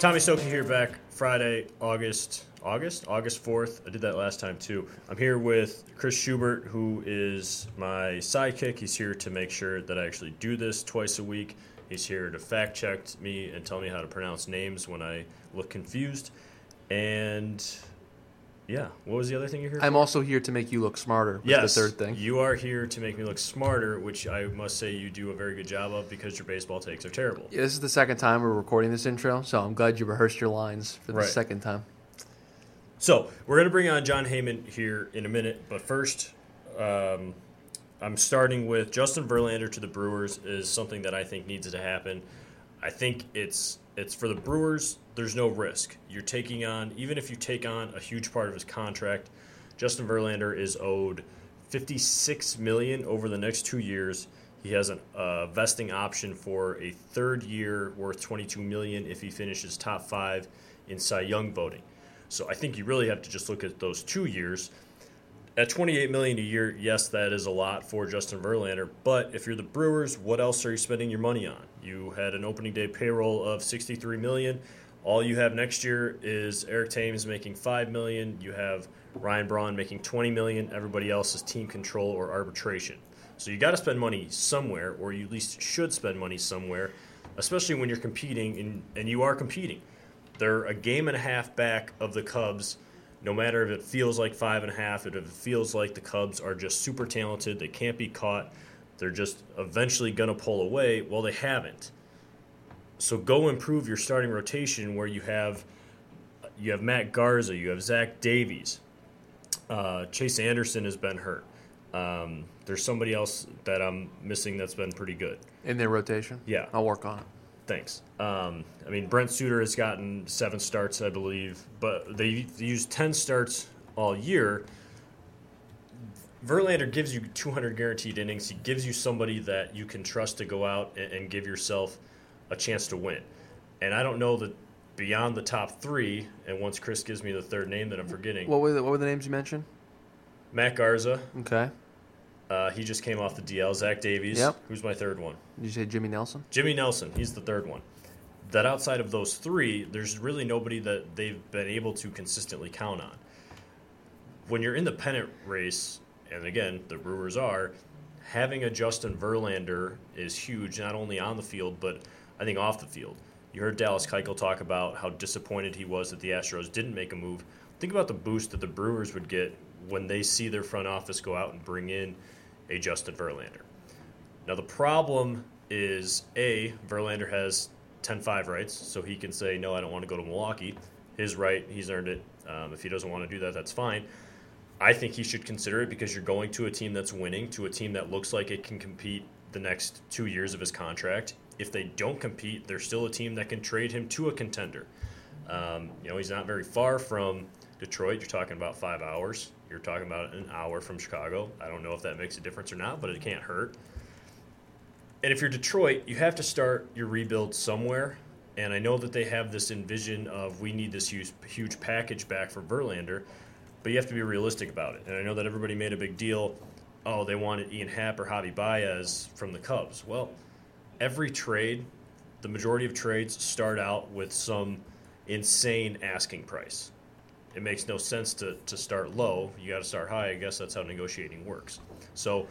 Tommy Stokke here back Friday, August August August fourth. I did that last time too. I'm here with Chris Schubert, who is my sidekick. He's here to make sure that I actually do this twice a week. He's here to fact check me and tell me how to pronounce names when I look confused. And yeah, what was the other thing you're here? I'm for? also here to make you look smarter. Yes, the third thing. You are here to make me look smarter, which I must say you do a very good job of because your baseball takes are terrible. Yeah, this is the second time we're recording this intro, so I'm glad you rehearsed your lines for the Right. second time. So we're going to bring on Jon Heyman here in a minute, but first, um, I'm starting with Justin Verlander to the Brewers is something that I think needs to happen. I think it's it's for the Brewers. There's no risk. You're taking on even if you take on a huge part of his contract. Justin Verlander is owed 56 million over the next two years. He has a uh, vesting option for a third year worth 22 million if he finishes top five in Cy Young voting. So I think you really have to just look at those two years. At 28 million a year, yes, that is a lot for Justin Verlander. But if you're the Brewers, what else are you spending your money on? You had an opening day payroll of 63 million. All you have next year is Eric Thames making 5 million. You have Ryan Braun making 20 million. Everybody else is team control or arbitration. So you got to spend money somewhere, or you at least should spend money somewhere, especially when you're competing, and, and you are competing. They're a game and a half back of the Cubs, no matter if it feels like five and a half, if it feels like the Cubs are just super talented, they can't be caught, they're just eventually going to pull away. Well, they haven't. So go improve your starting rotation where you have you have Matt Garza, you have Zach Davies, uh, Chase Anderson has been hurt. Um, there's somebody else that I'm missing that's been pretty good. In their rotation? Yeah. I'll work on it. Thanks. Um, I mean, Brent Suter has gotten seven starts, I believe, but they used 10 starts all year. Verlander gives you 200 guaranteed innings. He gives you somebody that you can trust to go out and, and give yourself a chance to win. And I don't know that beyond the top three, and once Chris gives me the third name that I'm forgetting, What were the, what were the names you mentioned? Matt Garza, Okay. Uh, he just came off the DL. Zach Davies, Yep. who's my third one? Did you say Jimmy Nelson? Jimmy Nelson, he's the third one. That outside of those three, there's really nobody that they've been able to consistently count on. When you're in the pennant race, and again, the Brewers are, having a Justin Verlander is huge, not only on the field, but I think off the field. You heard Dallas Keuchel talk about how disappointed he was that the Astros didn't make a move. Think about the boost that the Brewers would get when they see their front office go out and bring in a Justin Verlander. Now the problem is a Verlander has 10-5 rights, so he can say no, I don't want to go to Milwaukee. His right, he's earned it. Um, if he doesn't want to do that, that's fine. I think he should consider it because you're going to a team that's winning, to a team that looks like it can compete the next two years of his contract. If they don't compete, they're still a team that can trade him to a contender. Um, you know, he's not very far from Detroit. You're talking about five hours. You're talking about an hour from Chicago. I don't know if that makes a difference or not, but it can't hurt. And if you're Detroit, you have to start your rebuild somewhere. And I know that they have this envision of we need this huge, huge package back for Verlander, but you have to be realistic about it. And I know that everybody made a big deal. Oh, they wanted Ian Happ or Javi Baez from the Cubs. Well, every trade, the majority of trades start out with some insane asking price. It makes no sense to, to start low. You got to start high. I guess that's how negotiating works. So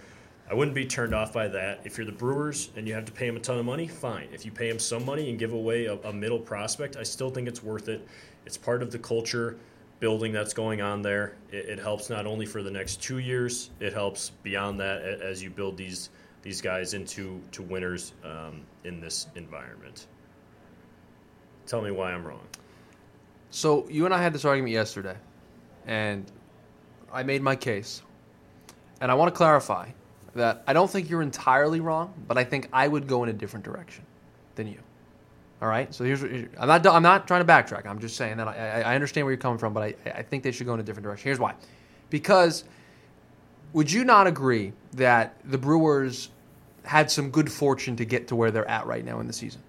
I wouldn't be turned off by that. If you're the Brewers and you have to pay him a ton of money, fine. If you pay him some money and give away a, a middle prospect, I still think it's worth it. It's part of the culture building that's going on there. It, it helps not only for the next two years, it helps beyond that as you build these these guys into to winners um, in this environment. Tell me why I'm wrong. So you and I had this argument yesterday, and I made my case. And I want to clarify that I don't think you're entirely wrong, but I think I would go in a different direction than you. All right. So here's I'm not I'm not trying to backtrack. I'm just saying that I, I understand where you're coming from, but I, I think they should go in a different direction. Here's why. Because would you not agree that the Brewers had some good fortune to get to where they're at right now in the season?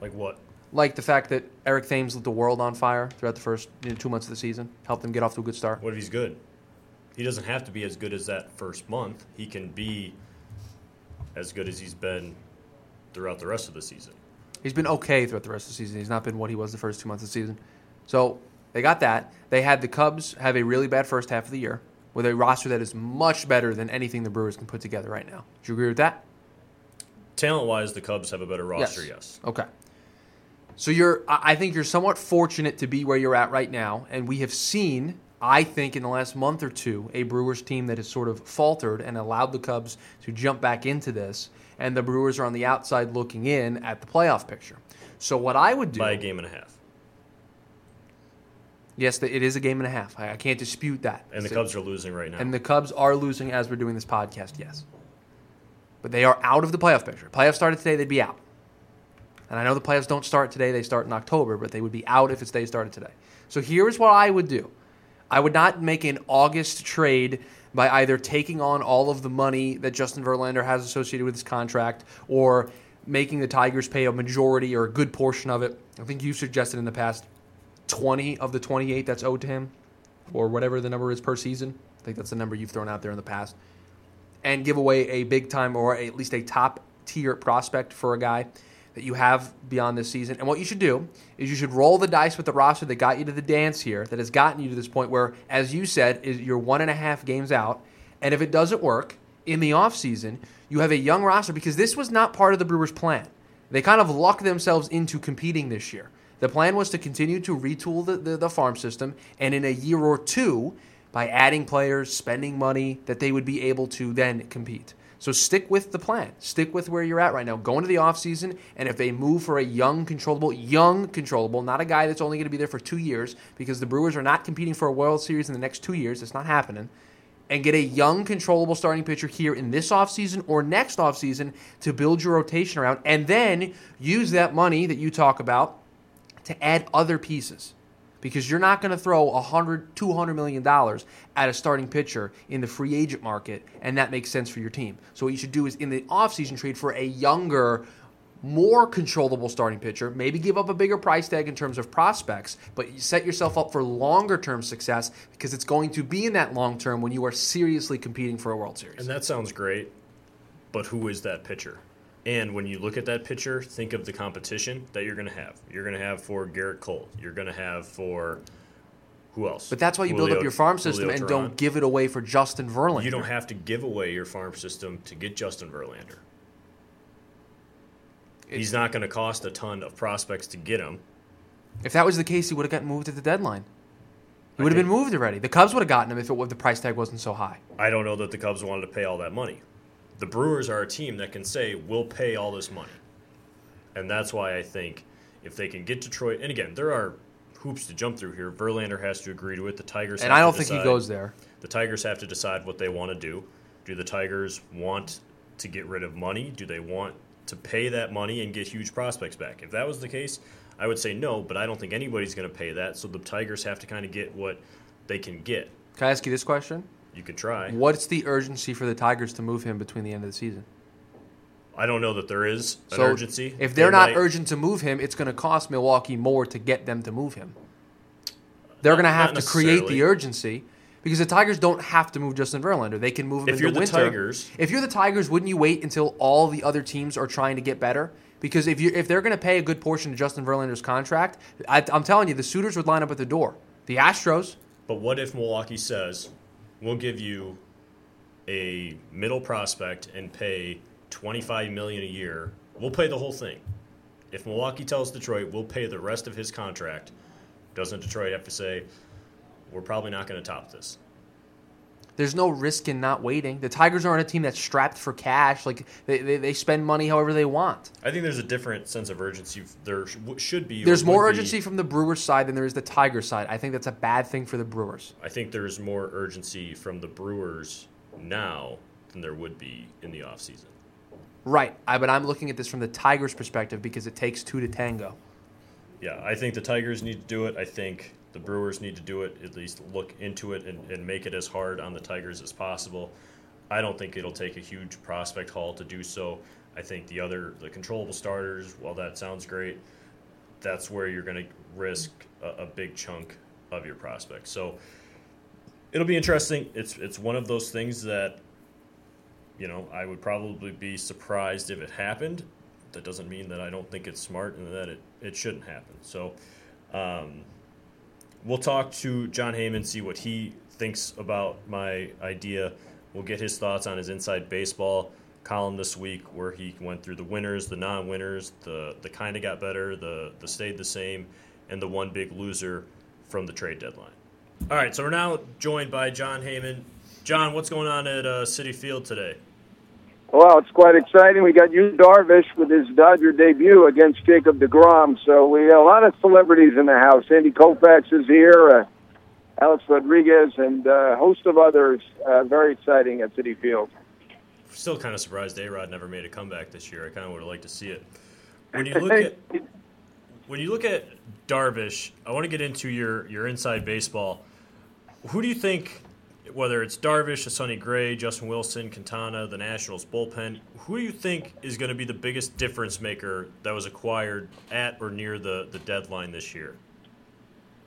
Like what? Like the fact that Eric Thames lit the world on fire throughout the first you know, two months of the season, helped them get off to a good start. What if he's good? He doesn't have to be as good as that first month. He can be as good as he's been throughout the rest of the season. He's been okay throughout the rest of the season. He's not been what he was the first two months of the season. So they got that. They had the Cubs have a really bad first half of the year with a roster that is much better than anything the Brewers can put together right now. Do you agree with that? Talent wise, the Cubs have a better roster, yes. Okay. So you're I think you're somewhat fortunate to be where you're at right now, and we have seen, I think, in the last month or two, a Brewers team that has sort of faltered and allowed the Cubs to jump back into this, and the Brewers are on the outside looking in at the playoff picture. So what I would do By a game and a half. Yes, it is a game and a half. I, can't dispute that. And the Cubs are losing right now. and the Cubs are losing as we're doing this podcast, yes. But they are out of the playoff picture. Playoffs started today, they'd be out. And I know the playoffs don't start today, they start in October, but they would be out if it's they started today. So here's what I would do I would not make an August trade by either taking on all of the money that Justin Verlander has associated with his contract or making the Tigers pay a majority or a good portion of it. I think you suggested in the past 20 of the 28 that's owed to him or whatever the number is per season. I think that's the number you've thrown out there in the past. And give away a big time or at least a top tier prospect for a guy that you have beyond this season. And what you should do is you should roll the dice with the roster that got you to the dance here, that has gotten you to this point where, as you said, is you're one and a half games out. And if it doesn't work in the offseason, you have a young roster because this was not part of the Brewers' plan. They kind of lucked themselves into competing this year. The plan was to continue to retool the, the, the farm system, and in a year or two, by adding players, spending money, that they would be able to then compete. So stick with the plan. Stick with where you're at right now. Go into the offseason, and if they move for a young, controllable, young, controllable, not a guy that's only going to be there for two years, because the Brewers are not competing for a World Series in the next two years, it's not happening, and get a young, controllable starting pitcher here in this offseason or next offseason to build your rotation around, and then use that money that you talk about to add other pieces because you're not going to throw 100 200 million dollars at a starting pitcher in the free agent market and that makes sense for your team. So what you should do is in the offseason trade for a younger more controllable starting pitcher. Maybe give up a bigger price tag in terms of prospects but you set yourself up for longer term success because it's going to be in that long term when you are seriously competing for a world series. And that sounds great, but who is that pitcher? And when you look at that pitcher, think of the competition that you're going to have. You're going to have for Gerrit Cole. You're going to have for who else? but that's why you build up your farm system Julio and don't give it away for Justin Verlander. You don't have to give away your farm system to get Justin Verlander. He's not going to cost a ton of prospects to get him. If that was the case, he would have gotten moved at the deadline. He would have been moved already. The Cubs would have gotten him if, it, if the price tag wasn't so high. I don't know that the Cubs wanted to pay all that money. The Brewers are a team that can say, we'll pay all this money. And that's why I think if they can get Detroit, and again, there are hoops to jump through here. Verlander has to agree to it. The Tigers And I don't think he goes there. The Tigers have to decide what they want to do. Do the Tigers want to get rid of money? Do they want to pay that money and get huge prospects back? If that was the case, I would say no, but I don't think anybody's going to pay that. So the Tigers have to kind of get what they can get. Can I ask you this question? You could try. What's the urgency for the Tigers to move him between the end of the season? I don't know that there is an so urgency. If they're They not might- urgent to move him, it's going to cost Milwaukee more to get them to move him. They're going to have to create the urgency because the Tigers don't have to move Justin Verlander. They can move him If you're the the winter. Tigers- if you're the Tigers, wouldn't you wait until all the other teams are trying to get better? Because if you if they're going to pay a good portion of Justin Verlander's contract, I, I'm telling you, the suitors would line up at the door. The Astros, But what if Milwaukee says, "We'll give you a middle prospect and pay 25 million a year. We'll pay the whole thing." If Milwaukee tells Detroit, "We'll pay the rest of his contract," doesn't Detroit have to say, "We're probably not going to top this"? There's no risk in not waiting. The Tigers aren't a team that's strapped for cash. Like they, they, they spend money however they want. I think there's a different sense of urgency. There should be. There's more would be- urgency from the Brewers side than there is the Tigers side. I think that's a bad thing for the Brewers. I think there's more urgency from the Brewers now than there would be in the offseason. Right. I, but I'm looking at this from the Tigers' perspective because it takes two to tango. Yeah, I think the Tigers need to do it. I think the Brewers need to do it, at least look into it and, and make it as hard on the Tigers as possible. I don't think it'll take a huge prospect haul to do so. I think the other, the controllable starters, while that sounds great, that's where you're going to risk a, a, big chunk of your prospects. So it'll be interesting. It's it's one of those things that you know I would probably be surprised if it happened. That doesn't mean that I don't think it's smart and that it, it shouldn't happen. So um, we'll talk to Jon Heyman, see what he thinks about my idea. We'll get his thoughts on his inside baseball column this week where he went through the winners, the non-winners, the the kind of got better, the the stayed the same, and the one big loser from the trade deadline. All right, so we're now joined by John Heyman. Jon, what's going on at uh, Citi Field today? Well, it's quite exciting. We got Yu Darvish with his Dodger debut against Jacob DeGrom. So we got a lot of celebrities in the house. Sandy Koufax is here, uh, Alex Rodriguez, and uh, a host of others. Uh, very exciting at Citi Field still kind of surprised A Rod never made a comeback this year. I kind of would have liked to see it. When you look at when you look at Darvish, I want to get into your your inside baseball. Who do you think, whether it's Darvish, Sonny Gray, Justin Wilson, Quintana, the Nationals bullpen, who do you think is going to be the biggest difference maker that was acquired at or near the, the deadline this year?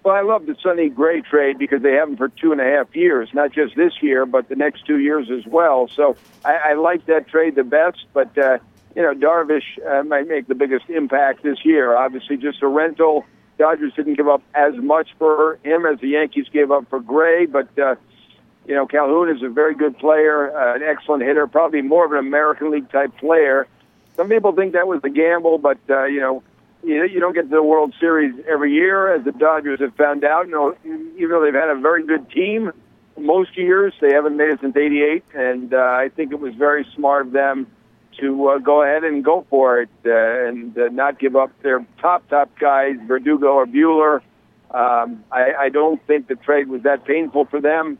Well, I love the Sonny Gray trade because they have him for two and a half years, not just this year, but the next two years as well. So I, I like that trade the best. But uh, you know, Darvish uh, might make the biggest impact this year. Obviously, just a rental. Dodgers didn't give up as much for him as the Yankees gave up for Gray, but uh, you know, Calhoun is a very good player, uh, an excellent hitter, probably more of an American League type player. Some people think that was a gamble, but uh, you know, you, you don't get to the World Series every year, as the Dodgers have found out. You know, even though they've had a very good team most years, they haven't made it since '88, and uh, I think it was very smart of them to uh, go ahead and go for it uh, and uh, not give up their top top guys, Verdugo or Buehler. Um, I, I don't think the trade was that painful for them.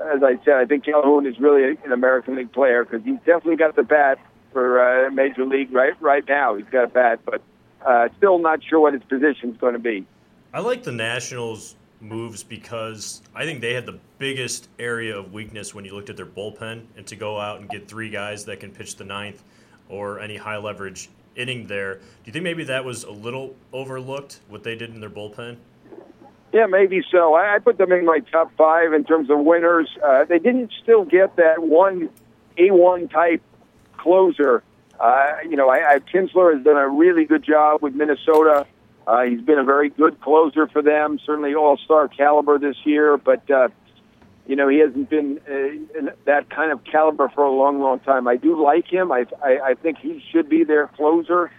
As I said, I think Calhoun is really an American League player because he's definitely got the bat for uh, Major League right right now. He's got a bat, but uh, still not sure what his position is going to be. I like the Nationals moves because I think they had the biggest area of weakness when you looked at their bullpen, and to go out and get three guys that can pitch the ninth or any high leverage inning there. Do you think maybe that was a little overlooked what they did in their bullpen? Yeah, maybe so. I, I put them in my top five in terms of winners. Uh, they didn't still get that one A1 type closer uh, you know, I, I, Kintzler has done a really good job with Minnesota. Uh, he's been a very good closer for them, certainly all-star caliber this year. But uh, you know, he hasn't been uh, that kind of caliber for a long, long time. I do like him. I I, I think he should be their closer.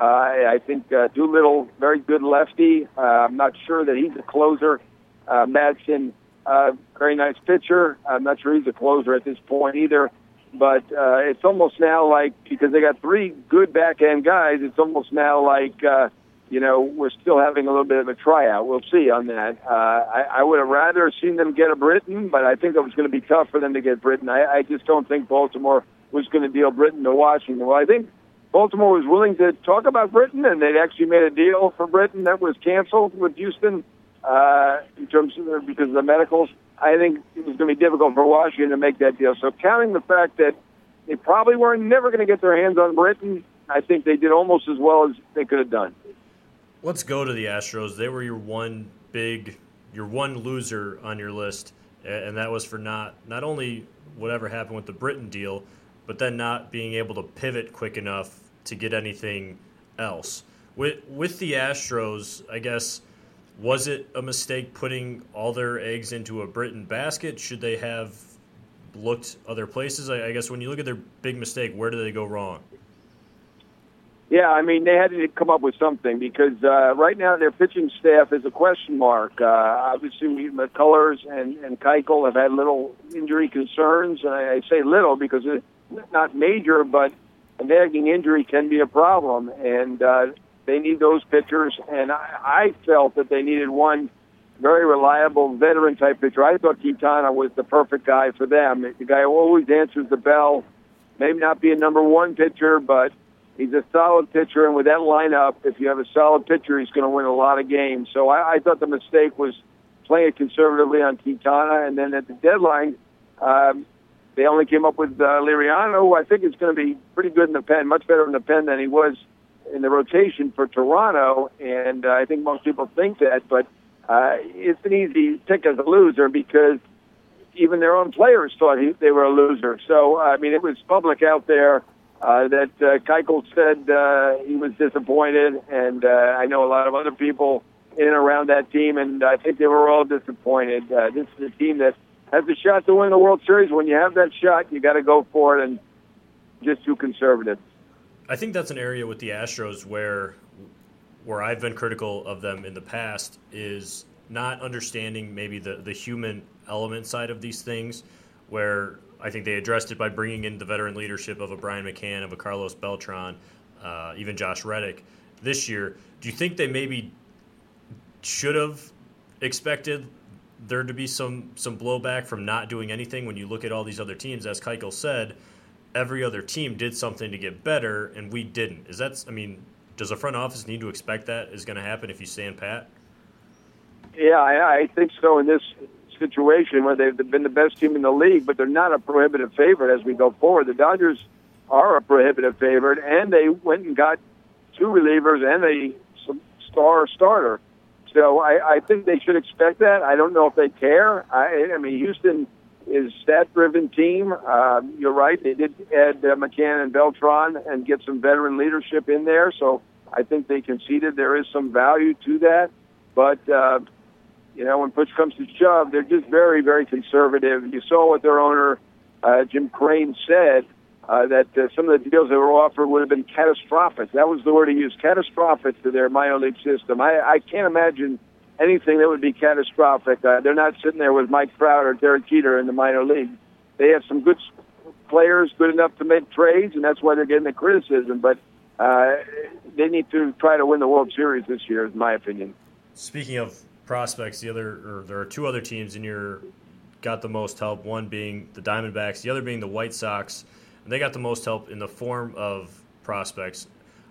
Uh, I think uh, Doolittle, very good lefty. Uh, I'm not sure that he's a closer. Uh, Madson, uh, very nice pitcher. I'm not sure he's a closer at this point either. But uh, it's almost now like because they got three good back end guys, it's almost now like uh, you know we're still having a little bit of a tryout. We'll see on that. Uh, I, I would have rather seen them get a Britton, but I think it was going to be tough for them to get Britton. I, I just don't think Baltimore was going to deal Britton to Washington. Well, I think Baltimore was willing to talk about Britton, and they'd actually made a deal for Britton that was canceled with Houston uh, in terms of because of the medicals. I think it was going to be difficult for Washington to make that deal. So, counting the fact that they probably were never going to get their hands on Britton, I think they did almost as well as they could have done. Let's go to the Astros. They were your one big, your one loser on your list, and that was for not not only whatever happened with the Britton deal, but then not being able to pivot quick enough to get anything else. With with the Astros, I guess was it a mistake putting all their eggs into a Britton basket? Should they have looked other places? I, I guess when you look at their big mistake, where did they go wrong? Yeah, I mean they had to come up with something because uh, right now their pitching staff is a question mark. Uh, obviously, McCullers and and Keuchel have had little injury concerns, and I, I say little because it's not major, but a nagging injury can be a problem. And uh, they need those pitchers, and I, I felt that they needed one very reliable veteran type pitcher. I thought Quintana was the perfect guy for them. The guy who always answers the bell. Maybe not be a number one pitcher, but he's a solid pitcher. And with that lineup, if you have a solid pitcher, he's going to win a lot of games. So I, I thought the mistake was playing conservatively on Quintana. And then at the deadline, um, they only came up with uh, Liriano, who I think is going to be pretty good in the pen, much better in the pen than he was in the rotation for Toronto. And uh, I think most people think that, but uh, it's an easy pick as a loser because even their own players thought he, they were a loser. So, I mean, it was public out there uh, that uh, Keuchel said uh, he was disappointed, and uh, I know a lot of other people in and around that team, and I think they were all disappointed. Uh, this is a team that has a shot to win the World Series. When you have that shot, you got to go for it, and just too conservative. I think that's an area with the Astros where where I've been critical of them in the past is not understanding maybe the, the human element side of these things, where I think they addressed it by bringing in the veteran leadership of a Brian McCann, of a Carlos Beltran, uh, even Josh Reddick this year. Do you think they maybe should have expected there to be some some blowback from not doing anything when you look at all these other teams? As Keuchel said, every other team did something to get better, and we didn't. Is that? I mean, does the front office need to expect that is going to happen if you stand pat? Yeah, I, I think so. In this situation, where they've been the best team in the league, but they're not a prohibitive favorite as we go forward. The Dodgers are a prohibitive favorite, and they went and got two relievers and a star starter. So I, I think they should expect that. I don't know if they care. I, I mean, Houston is stat-driven team. Uh, you're right; they did add uh, McCann and Beltran and get some veteran leadership in there. So I think they conceded there is some value to that. But uh, you know, when push comes to shove, they're just very, very conservative. You saw what their owner uh, Jim Crane said uh, that uh, some of the deals that were offered would have been catastrophic. That was the word he used, catastrophic to their minor league system. I, I can't imagine anything that would be catastrophic. Uh, they're not sitting there with Mike Trout or Derek Jeter in the minor league. They have some good players, good enough to make trades, and that's why they're getting the criticism. But uh, they need to try to win the World Series this year, in my opinion. Speaking of prospects, the other or there are two other teams in your got the most help. One being the Diamondbacks, the other being the White Sox, and they got the most help in the form of prospects.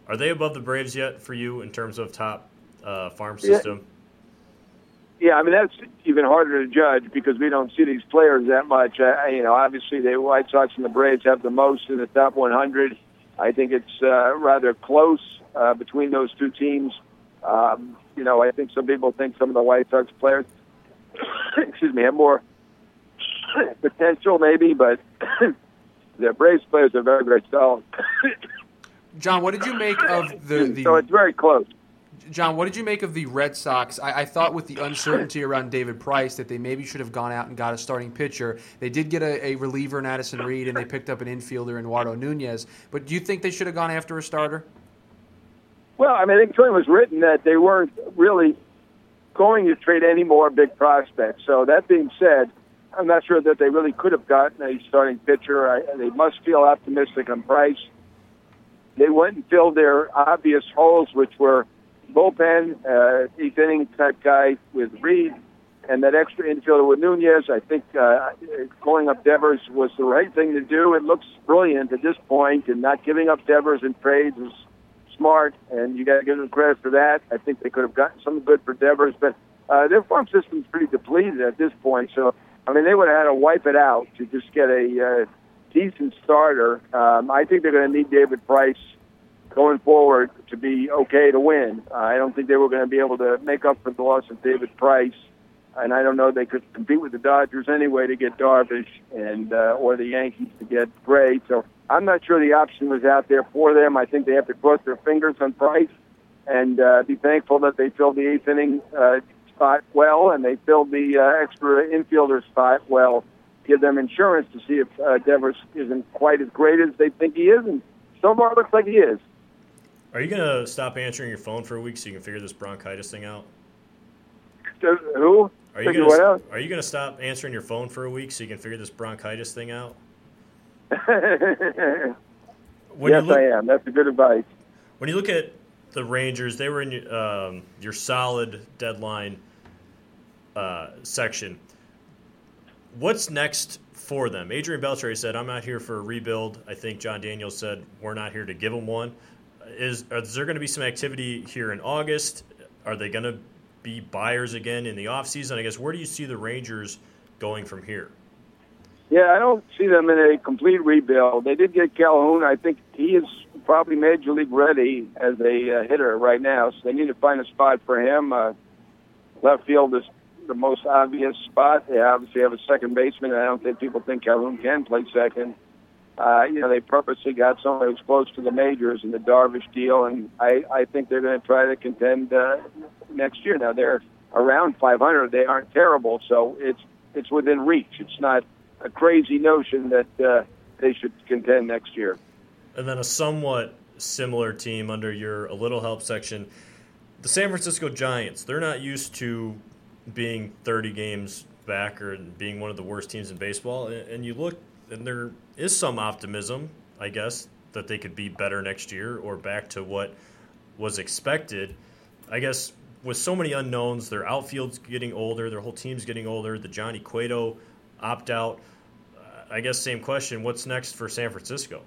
Are they above the Braves yet for you in terms of top uh, farm system? Yeah. Yeah, I mean that's even harder to judge because we don't see these players that much. Uh, you know, obviously the White Sox and the Braves have the most in the top 100. I think it's uh, rather close uh, between those two teams. Um, you know, I think some people think some of the White Sox players, excuse me, have more potential maybe, but the Braves players are very, very solid. Jon, what did you make of the, the? So it's very close. Jon, what did you make of the Red Sox? I, I, thought with the uncertainty around David Price that they maybe should have gone out and got a starting pitcher. They did get a, a reliever in Addison Reed, and they picked up an infielder in Eduardo Nunez. But do you think they should have gone after a starter? Well, I mean, I think it was written that they weren't really going to trade any more big prospects. So that being said, I'm not sure that they really could have gotten a starting pitcher. I, they must feel optimistic on Price. They went and filled their obvious holes, which were – bullpen, uh, eighth inning type guy with Reed, and that extra infielder with Nunez. I think uh, calling up Devers was the right thing to do. It looks brilliant at this point, and not giving up Devers in trades is smart, and you got to give them credit for that. I think they could have gotten something good for Devers, but uh, their farm system's pretty depleted at this point. So, I mean, they would have had to wipe it out to just get a uh, decent starter. Um, I think they're going to need David Price going forward to be okay to win. Uh, I don't think they were going to be able to make up for the loss of David Price, and I don't know they could compete with the Dodgers anyway to get Darvish and uh, or the Yankees to get Gray. So I'm not sure the option was out there for them. I think they have to cross their fingers on Price and uh, be thankful that they filled the eighth inning uh, spot well and they filled the uh, extra infielder spot well. Give them insurance to see if uh, Devers isn't quite as great as they think he is, and so far it looks like he is. Are you gonna stop answering your phone for a week so you can figure this bronchitis thing out? Who? Are you gonna Are you gonna stop answering your phone for a week so you can figure this bronchitis thing out? yes, look, I am. That's a good advice. When you look at the Rangers, they were in um, your solid deadline uh, section. What's next for them? Adrian Beltre said, "I'm not here for a rebuild." I think Jon Daniels said, "We're not here to give them one." is, is there going to be some activity here in August? Are they going to be buyers again in the offseason? I guess where do you see the Rangers going from here? Yeah, I don't see them in a complete rebuild. They did get Calhoun. I think he is probably major league ready as a uh, hitter right now. So they need to find a spot for him. Uh, left field is the most obvious spot. They obviously have a second baseman. I don't think people think Calhoun can play second. Uh, you know, they purposely got someone who's close to the majors in the Darvish deal, and I, I think they're going to try to contend uh, next year. Now they're around 500. They aren't terrible, so it's it's within reach. It's not a crazy notion that uh, they should contend next year. And then a somewhat similar team under your a little help section, the San Francisco Giants. They're not used to being 30 games back or being one of the worst teams in baseball. And you look, and there is some optimism, I guess, that they could be better next year or back to what was expected. I guess with so many unknowns, their outfield's getting older, their whole team's getting older. The Johnny Cueto opt out. Uh, I guess same question. What's next for San Francisco?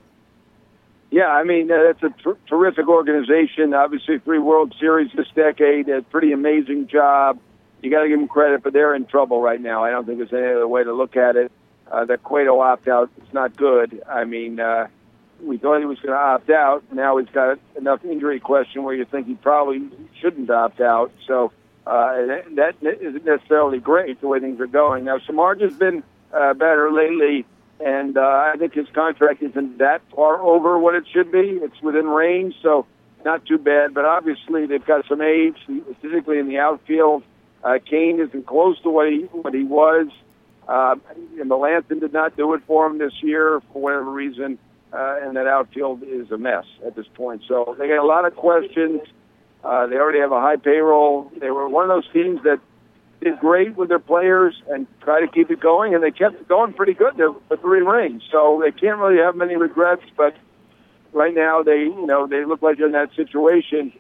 Yeah, I mean uh, it's a ter- terrific organization. Obviously, three World Series this decade. A pretty amazing job you got to give them credit, but they're in trouble right now. I don't think there's any other way to look at it. Uh, the Cueto opt out is not good. I mean, uh, we thought he was going to opt out. Now he's got enough injury question where you think he probably shouldn't opt out. So uh, that isn't necessarily great the way things are going. Now, Samardzija's been uh, better lately, and uh, I think his contract isn't that far over what it should be. It's within range, so not too bad. But obviously, they've got some age, specifically in the outfield. Uh, Cain isn't close to what he what he was. Uh, and Melancon did not do it for him this year for whatever reason, uh, and that outfield is a mess at this point. So they got a lot of questions. Uh, they already have a high payroll. They were one of those teams that did great with their players and try to keep it going, and they kept it going pretty good for three rings. So they can't really have many regrets. But right now, they you know they look like they're in that situation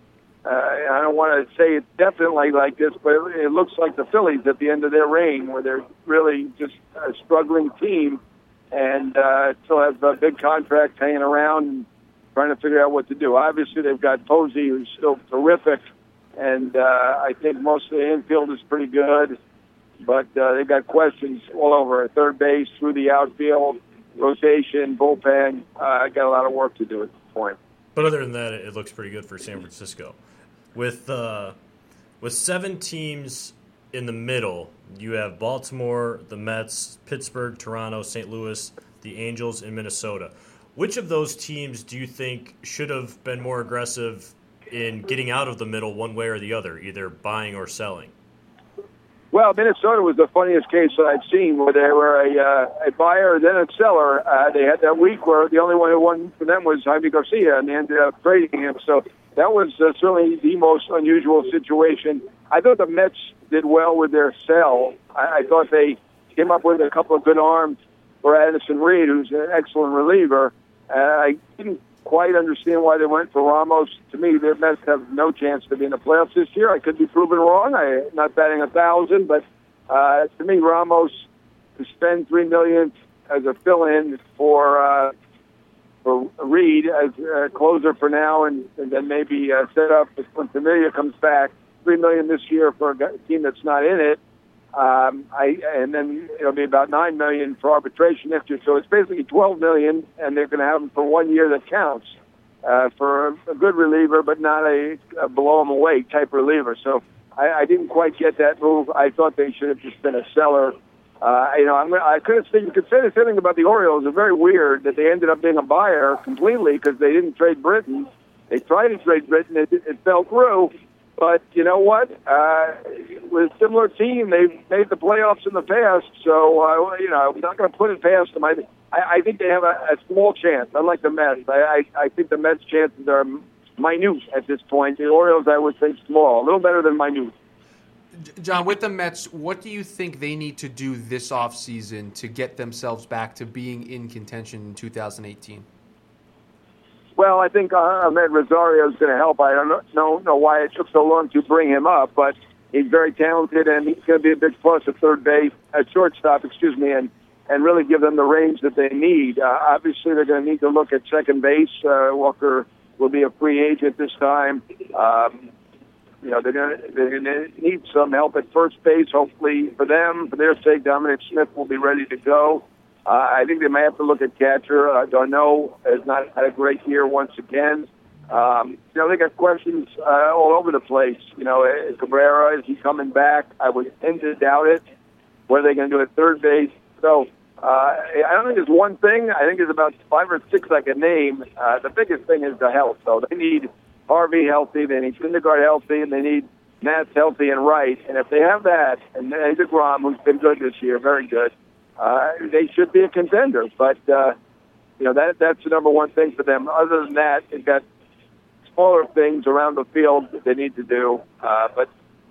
uh, I don't want to say it's definitely like this, but it looks like the Phillies at the end of their reign, where they're really just a struggling team and uh, still have a big contract hanging around and trying to figure out what to do. Obviously, they've got Posey, who's still terrific, and uh, I think most of the infield is pretty good, but uh, they've got questions all over third base, through the outfield, rotation, bullpen. Uh, got a lot of work to do at this point. But other than that, it looks pretty good for San Francisco with uh, with seven teams in the middle, you have Baltimore, the Mets, Pittsburgh, Toronto, St. Louis, the Angels, and Minnesota. Which of those teams do you think should have been more aggressive in getting out of the middle one way or the other, either buying or selling? Well, Minnesota was the funniest case that I've seen, where they were a uh, a buyer then a seller. Uh, they had that week where the only one who won for them was Jaime Garcia, and they ended up trading him. So that was uh, certainly the most unusual situation. I thought the Mets did well with their sell. I, I thought they came up with a couple of good arms for Addison Reed, who's an excellent reliever. Uh, I didn't quite understand why they went for Ramos. To me, the Mets have no chance to be in the playoffs this year. I could be proven wrong. I'm not batting a thousand, but uh, to me, Ramos to spend three million as a fill-in for uh, for Reed as a closer for now, and, and then maybe uh, set up when Familia comes back. Three million this year for a team that's not in it. Um, I and then it'll be about nine million for arbitration next year. So it's basically twelve million, and they're going to have them for one year that counts uh, for a, good reliever, but not a, a blow them away type reliever. So I, I didn't quite get that move. I thought they should have just been a seller uh, you know, I'm, I could say you could say the same thing about the Orioles. It's very weird that they ended up being a buyer completely because they didn't trade Britton. They tried to trade Britton, it, it fell through. But you know what? Uh, with a similar team, they've made the playoffs in the past. So uh, you know, I'm not going to put it past them. I, I, think they have a, a small chance. Unlike the Mets, I, I, I think the Mets' chances are minute at this point. The Orioles, I would say, small, a little better than minute. Jon, with the Mets, what do you think they need to do this offseason to get themselves back to being in contention in 2018? Well, I think uh, Amed Rosario is going to help. I don't know, know why it took so long to bring him up, but he's very talented and he's going to be a big plus at third base, at shortstop, excuse me, and and really give them the range that they need. Uh, obviously, they're going to need to look at second base. Uh, Walker will be a free agent this time. Um, you know they're going to they're going to need some help at first base. Hopefully for them, for their sake, Dominic Smith will be ready to go. Uh, I think they may have to look at catcher. Uh, d'Arnaud has not had a great year once again. Um, you know, they got questions uh, all over the place. You know, uh, Cabrera, is he coming back? I would tend to doubt it. What are they going to do at third base? So uh, I don't think there's one thing. I think there's about five or six I can name. Uh, the biggest thing is the health. So they need Harvey healthy, they need Syndergaard healthy, and they need Matz healthy and right. And if they have that, and then DeGrom, who's been good this year, very good, uh, they should be a contender. But uh, you know that that's the number one thing for them. Other than that, they've got smaller things around the field that they need to do. Uh, but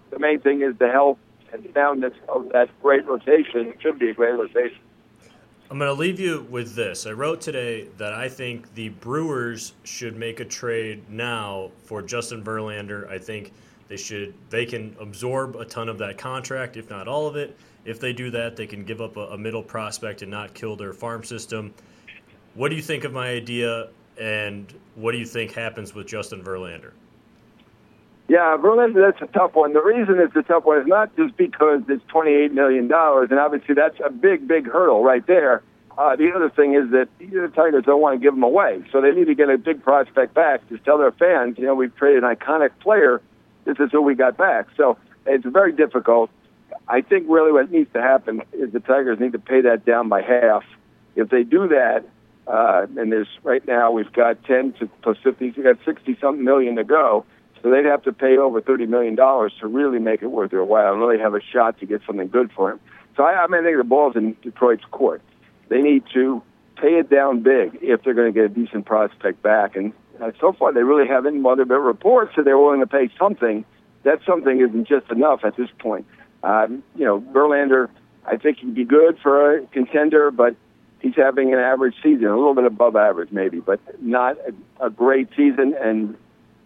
the main thing is the health and soundness of that great rotation. It should be a great rotation. I'm going to leave you with this. I wrote today that I think the Brewers should make a trade now for Justin Verlander. I think they should they can absorb a ton of that contract, if not all of it. If they do that, they can give up a, a middle prospect and not kill their farm system. What do you think of my idea, and what do you think happens with Justin Verlander? Yeah, Verlander, that's a tough one. The reason it's a tough one is not just because it's $28 million, and obviously that's a big, big hurdle right there. Uh, the other thing is that the Tigers don't want to give him away, so they need to get a big prospect back to tell their fans, you know, we've traded an iconic player. This is who we got back. So it's very difficult. I think really what needs to happen is the Tigers need to pay that down by half. If they do that, uh, and there's right now we've got 10 to plus 50, we've got 60 something million to go. So they'd have to pay over thirty million dollars to really make it worth their while and really have a shot to get something good for him. So I, I mean, I think the ball's in Detroit's court. They need to pay it down big if they're going to get a decent prospect back. And uh, so far, they really haven't. Well, there have been reports that they're willing to pay something. That something isn't just enough at this point. Um, you know, Verlander, I think he'd be good for a contender, but he's having an average season, a little bit above average maybe, but not a, a great season. And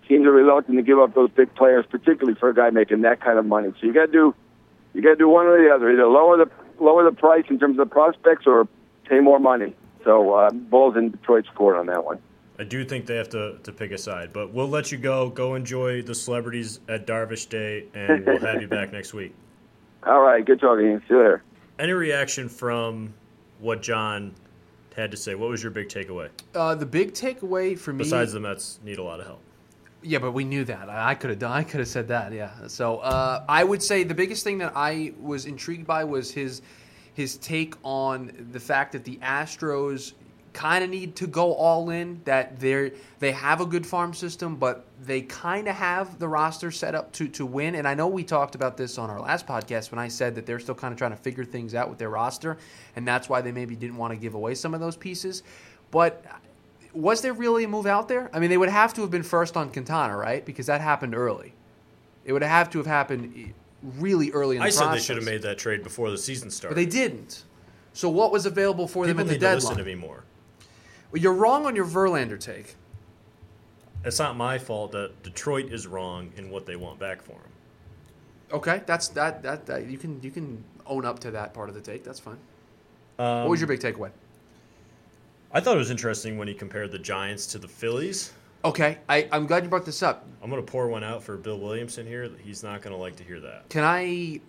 teams are reluctant to give up those big players, particularly for a guy making that kind of money. So you got to do you got to do one or the other. Either lower the lower the price in terms of the prospects or pay more money. So uh, Bulls in Detroit scored on that one. I do think they have to, to pick a side, but we'll let you go. Go enjoy the celebrities at Darvish Day, and we'll have you back next week. All right, good talking to you. See you later. Any reaction from what Jon had to say? What was your big takeaway? Uh, the big takeaway for me, Besides the Mets need a lot of help. Yeah, but we knew that. I could have done. I could have said that. Yeah. So uh, I would say the biggest thing that I was intrigued by was his his take on the fact that the Astros kind of need to go all in. That they they have a good farm system, but they kind of have the roster set up to to win. And I know we talked about this on our last podcast when I said that they're still kind of trying to figure things out with their roster, and that's why they maybe didn't want to give away some of those pieces. But was there really a move out there? I mean, they would have to have been first on Quintana, right? Because that happened early. It would have to have happened eh, really early in the I process. said they should have made that trade before the season started. But they didn't. So what was available for People them at the need to listen deadline? to me more. Well, you're wrong on your Verlander take. It's not my fault that Detroit is wrong in what they want back for him. Okay, that's that, that that you can you can own up to that part of the take. That's fine. Um, what was your big takeaway? I thought it was interesting when he compared the Giants to the Phillies. Okay, I, I'm glad you brought this up. I'm going to pour one out for Bill Williamson here. He's not going to like to hear that. Can I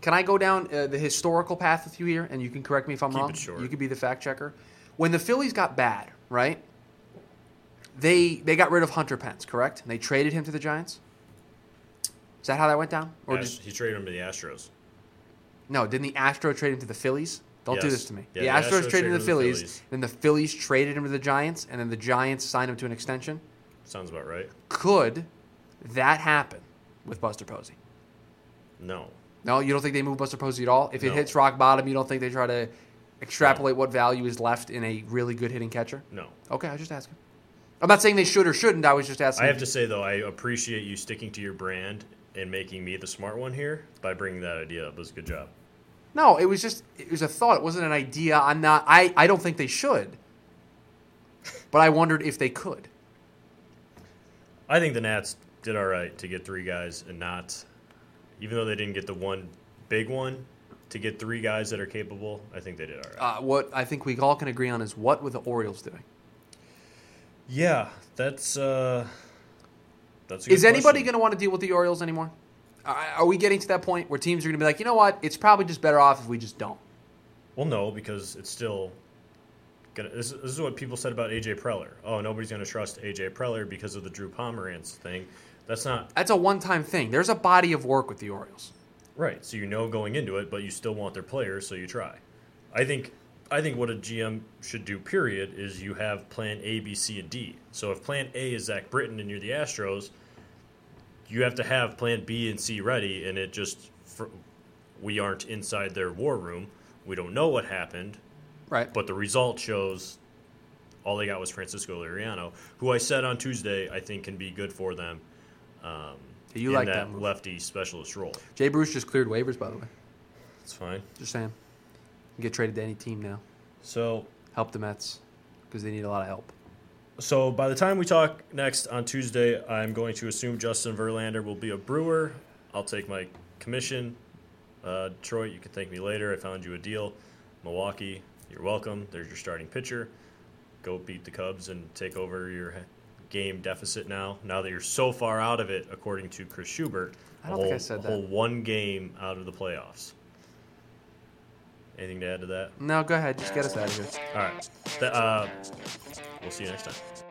can I go down uh, the historical path with you here, and you can correct me if I'm Keep wrong. You could be the fact checker. When the Phillies got bad, right? They they got rid of Hunter Pence, correct? And they traded him to the Giants. Is that how that went down? Or Ast- did, he traded him to the Astros. no? Didn't the Astro trade him to the Phillies? Don't do this to me. Yeah, the Astros Astros traded him to the Phillies, Phillies. then the Phillies traded him to the Giants, and then the Giants signed him to an extension. Sounds about right. Could that happen with Buster Posey? No. No, you don't think they move Buster Posey at all? If it hits rock bottom, you don't think they try to extrapolate what value is left in a really good hitting catcher? No. Okay, I was just asking. I'm not saying they should or shouldn't. I was just asking. I have to say, though, I appreciate you sticking to your brand and making me the smart one here by bringing that idea up. It was a good job. No, it was just it was a thought. It wasn't an idea. I'm not. I I don't think they should. But I wondered if they could. I think the Nats did all right to get three guys and not, even though they didn't get the one big one, to get three guys that are capable. I think they did all right. Uh, what I think we all can agree on is what were the Orioles doing? yeah, that's uh, that's. A good Is anybody going to want to deal with the Orioles anymore? Are are we getting to that point where teams are going to be like, you know what? It's probably just better off if we just don't. Well, no, because it's still. Gonna, this, this is what people said about AJ Preller. Oh, nobody's going to trust AJ Preller because of the Drew Pomeranz thing. That's not That's a one-time thing. There's a body of work with the Orioles. Right. So you know going into it, but you still want their players, so you try. I think. I think what a GM should do, period, is you have plan A, B, C, and D. So if plan A is Zach Britton and you're the Astros, you have to have plan B and C ready, and it just for, we aren't inside their war room. We don't know what happened, Right. but the result shows all they got was Francisco Liriano, who I said on Tuesday I think can be good for them. Um, You in like that, that lefty specialist role. Jay Bruce just cleared waivers, by the way. That's fine. Just saying. You get traded to any team now. So Help the Mets because they need a lot of help. So by the time we talk next on Tuesday, I'm going to assume Justin Verlander will be a Brewer. I'll take my commission. Uh, Detroit, you can thank me later. I found you a deal. Milwaukee, you're welcome. There's your starting pitcher. Go beat the Cubs and take over your game deficit now. Now that you're so far out of it, according to Chris Schubert, I don't think I said that. whole one game out of the playoffs. Anything to add to that? No, go ahead. Just get us out of here. All right. Uh, we'll see you next time.